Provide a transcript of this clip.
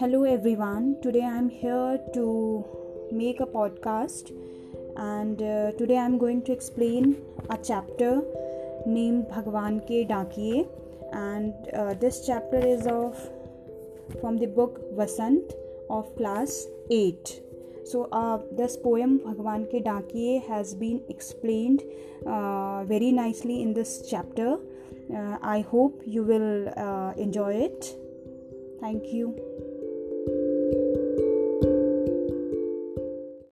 Hello everyone. Today I'm here to make a podcast and uh, today I'm going to explain a chapter named Bhagwan Ke Dakiye and uh, this chapter is of from the book Vasant of class 8. So, uh, this poem Bhagwan Ke Dakiye has been explained uh, very nicely in this chapter. Uh, I hope you will uh, enjoy it. Thank you.